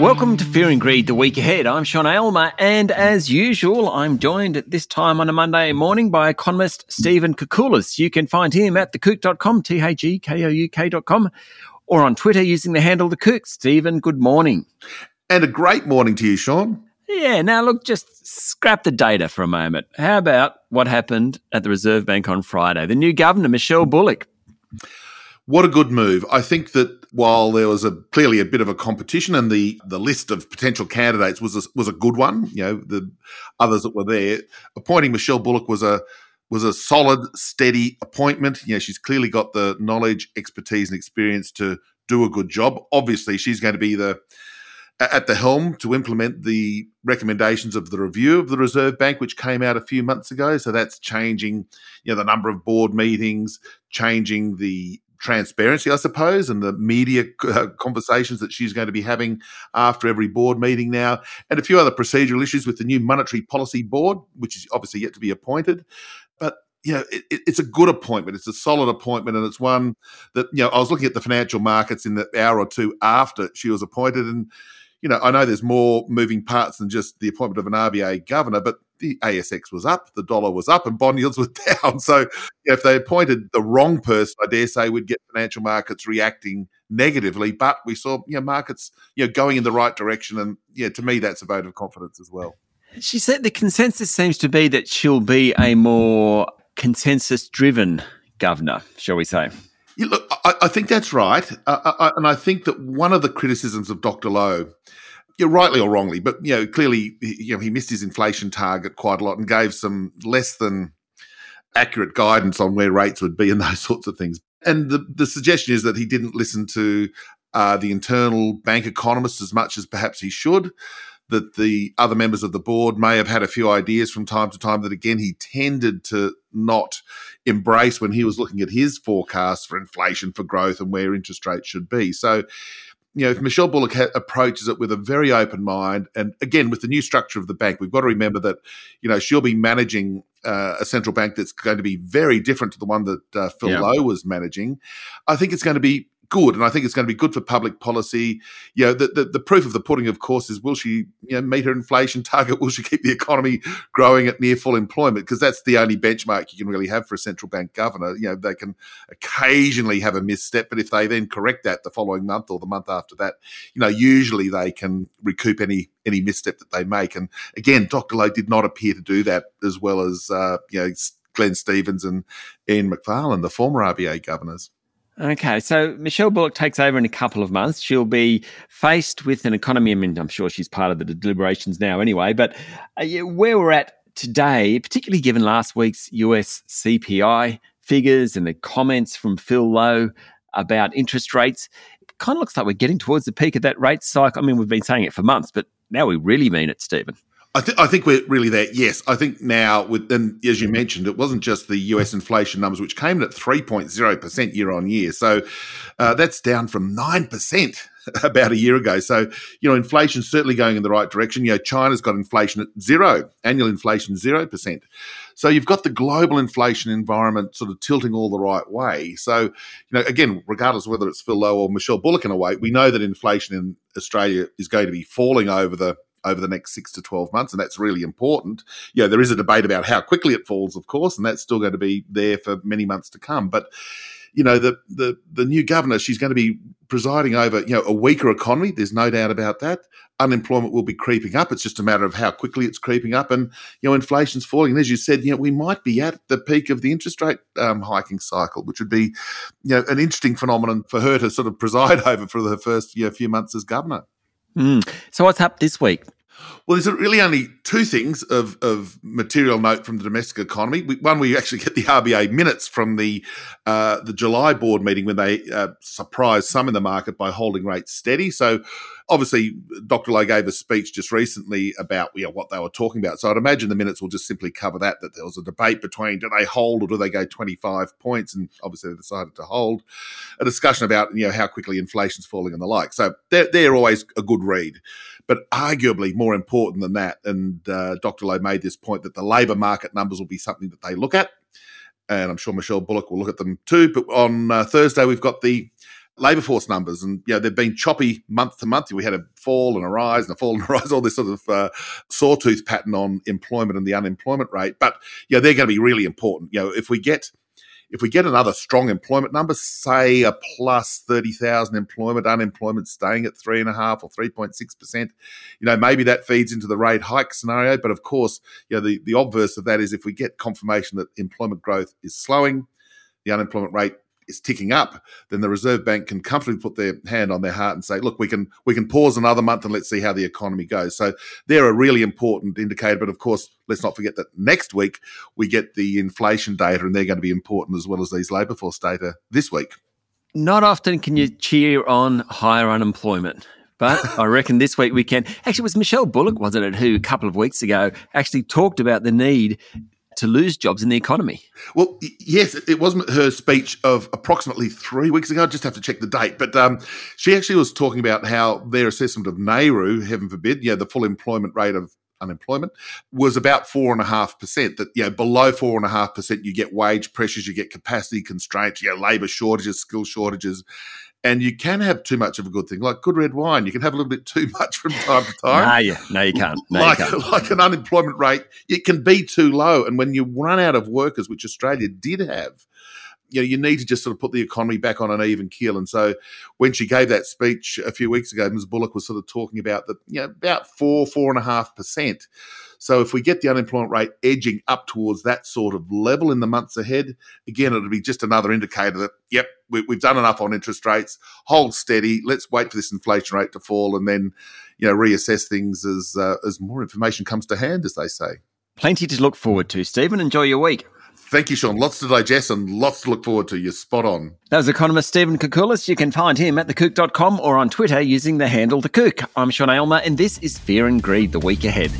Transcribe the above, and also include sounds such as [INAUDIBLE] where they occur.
Welcome to Fear and Greed, the week ahead. I'm Sean Aylmer, and as usual, I'm joined at this time on a Monday morning by economist Stephen Koukoulas. You can find him at thekouk.com, T-H-E-K-O-U-K.com, or on Twitter using the handle thekouk. Stephen, good morning. And a great morning to you, Sean. Yeah, now look, just scrap the data for a moment. How about what happened at the Reserve Bank on Friday? The new governor, Michelle Bullock. What a good move. I think that while there was a clearly a bit of a competition and the the list of potential candidates was a, was a good one, you know, the others that were there, appointing Michelle Bullock was a was a solid, steady appointment. You know, she's clearly got the knowledge, expertise, and experience to do a good job. Obviously, she's going to be the at the helm to implement the recommendations of the review of the Reserve Bank, which came out a few months ago. So that's changing, you know, the number of board meetings, changing the transparency, I suppose, and the media uh, conversations that she's going to be having after every board meeting now, and a few other procedural issues with the new Monetary Policy Board, which is obviously yet to be appointed. But you know, it, it's a good appointment. It's a solid appointment, and it's one that you know. I was looking at the financial markets in the hour or two after she was appointed, and you know, I know there's more moving parts than just the appointment of an RBA governor, but the ASX was up, the dollar was up, and bond yields were [LAUGHS] down. So if they appointed the wrong person, I dare say we'd get financial markets reacting negatively. But we saw you know markets you know going in the right direction, and yeah, to me that's a vote of confidence as well. She said the consensus seems to be that she'll be a more consensus-driven governor, shall we say? Yeah, look, I, I, think that's right, uh, I, and I think that one of the criticisms of Dr. Lowe yeah, rightly or wrongly, but you know, clearly, you know, he missed his inflation target quite a lot and gave some less than accurate guidance on where rates would be and [LAUGHS] those sorts of things. And the the suggestion is that he didn't listen to uh, the internal bank economists as much as perhaps he should. That the other members of the board may have had a few ideas from time to time that again he tended to not embrace when he was looking at his forecast for inflation, for growth, and where interest rates should be. So you know, if Michelle Bullock ha- approaches it with a very open mind, and again with the new structure of the bank, we've got to remember that you know she'll be managing uh, a central bank that's going to be very different to the one that uh, Phil yeah. Lowe was managing. I think it's going to be good, and I think it's going to be good for public policy. You know, the, the, the proof of the pudding, of course, is will she you know meet her inflation target? [LAUGHS] Will she keep the economy growing at near full employment? Because that's the only benchmark you can really have for a central bank governor. You know, they can occasionally have a misstep, but if they then correct that the following month or the month after that, you know, usually they can recoup any any misstep that they make. And again, Dr. Lowe did not appear to do that as well as uh, you know. Glenn Stevens and Ian Macfarlane, the former RBA governors. Okay, so Michelle Bullock takes over in a couple of months. She'll be faced with an economy. I mean, I'm sure she's part of the deliberations now anyway, but uh, where we're at today, particularly given last week's US CPI figures and the comments from Phil Lowe about interest rates, it kind of looks like we're getting towards the peak of that rate cycle. I mean, we've been saying it for months, but now we really mean it, Stephen. I, th- I think we're really there. Yes, I think now with and as you mentioned, it wasn't just the U.S. inflation numbers, which came in at three point zero percent year on year. So uh, that's down from nine percent [LAUGHS] about a year ago. So you know, inflation's certainly going in the right direction. You know, China's got inflation at zero, annual inflation zero percent. So you've got the global inflation environment sort of tilting all the right way. So you know, again, regardless whether it's Phil Lowe or Michelle Bullock in a way, we know that inflation in Australia is going to be falling over the over the next six to 12 months. And that's really important. You know, there is a debate about how quickly it falls, of course, and that's still going to be there for many months to come. But, you know, the, the, the new governor, she's going to be presiding over, you know, a weaker economy. There's no doubt about that. Unemployment will be creeping up. It's just a matter of how quickly it's creeping up. And, you know, inflation's falling. And as you said, you know, we might be at the peak of the interest rate um, hiking cycle, which would be, you know, an interesting phenomenon for her to sort of preside [LAUGHS] over for the first you know, few months as governor. Mm. So what's up this week? Well, there's really only two things of, of material note from the domestic economy. We, one, we actually get the RBA minutes from the uh, the July board meeting when they uh, surprised some in the market by holding rates steady. So, obviously, Dr. Lowe gave a speech just recently about you know, what they were talking about. So, I'd imagine the minutes will just simply cover that. That there was a debate between do they hold or do they go 25 points, and obviously they decided to hold. A discussion about you know how quickly inflation's falling and the like. So, they're, they're always a good read. But arguably more important than that, and uh, Dr. Lowe made this point that the labour market numbers will be something that they look at. And I'm sure Michelle Bullock will look at them too. But on uh, Thursday, we've got the labour force numbers, and you know they've been choppy month to month. We had a fall and a rise and a fall and a rise, all this sort of uh, sawtooth pattern on employment and the unemployment rate. But you know they're going to be really important. You know if we get if we get another strong employment number, say a plus 30,000 employment, unemployment staying at three and a half or 3.6%, you know, maybe that feeds into the rate hike scenario. But of course, you know, the, the obverse of that is if we get confirmation that employment growth is slowing, the unemployment rate is ticking up, then the Reserve Bank can comfortably put their hand on their heart and say, "Look, we can we can pause another month and let's see how the economy goes." So they're a really important indicator. But of course, let's not forget that next week we get the inflation data, and they're going to be important as well as these labour force data this week. Not often can you cheer on higher unemployment. But I reckon this week we can. Actually, it was Michelle Bullock, wasn't it, who a couple of weeks ago actually talked about the need to lose jobs in the economy. Well, yes, it wasn't her speech of approximately three weeks ago. I just have to check the date. But um, she actually was talking about how their assessment of NAIRU, heaven forbid, you know, the full employment rate of unemployment was about four and a half percent. That you know, below four and a half percent, you get wage pressures, you get capacity constraints, you get labour shortages, skill shortages, and you can have too much of a good thing, like good red wine. You can have a little bit too [LAUGHS] much from time to time. no, you, no, you can't. No, like, you can't. like an unemployment rate, it can be too low. And when you run out of workers, which Australia did have, you know, you need to just sort of put the economy back on an even keel. And so when she gave that speech a few weeks ago, Ms. Bullock was sort of talking about that, you know, about four, four and a half percent. So if we get the unemployment rate edging up towards that sort of level in the months ahead, again, it'll be just another indicator that, yep, we, have done enough on interest rates, hold steady, let's wait for this inflation rate to fall and then, you know, reassess things as, uh, as more information comes to hand, as they say. Plenty to look forward to. Stephen, enjoy your week. Thank you, Sean. Lots to digest and lots to look forward to. You're spot on. That was economist Stephen Koukoulas. You can find him at thekouk.com or on Twitter using the handle thekouk. I'm Sean Aylmer, and this is Fear and Greed the week ahead.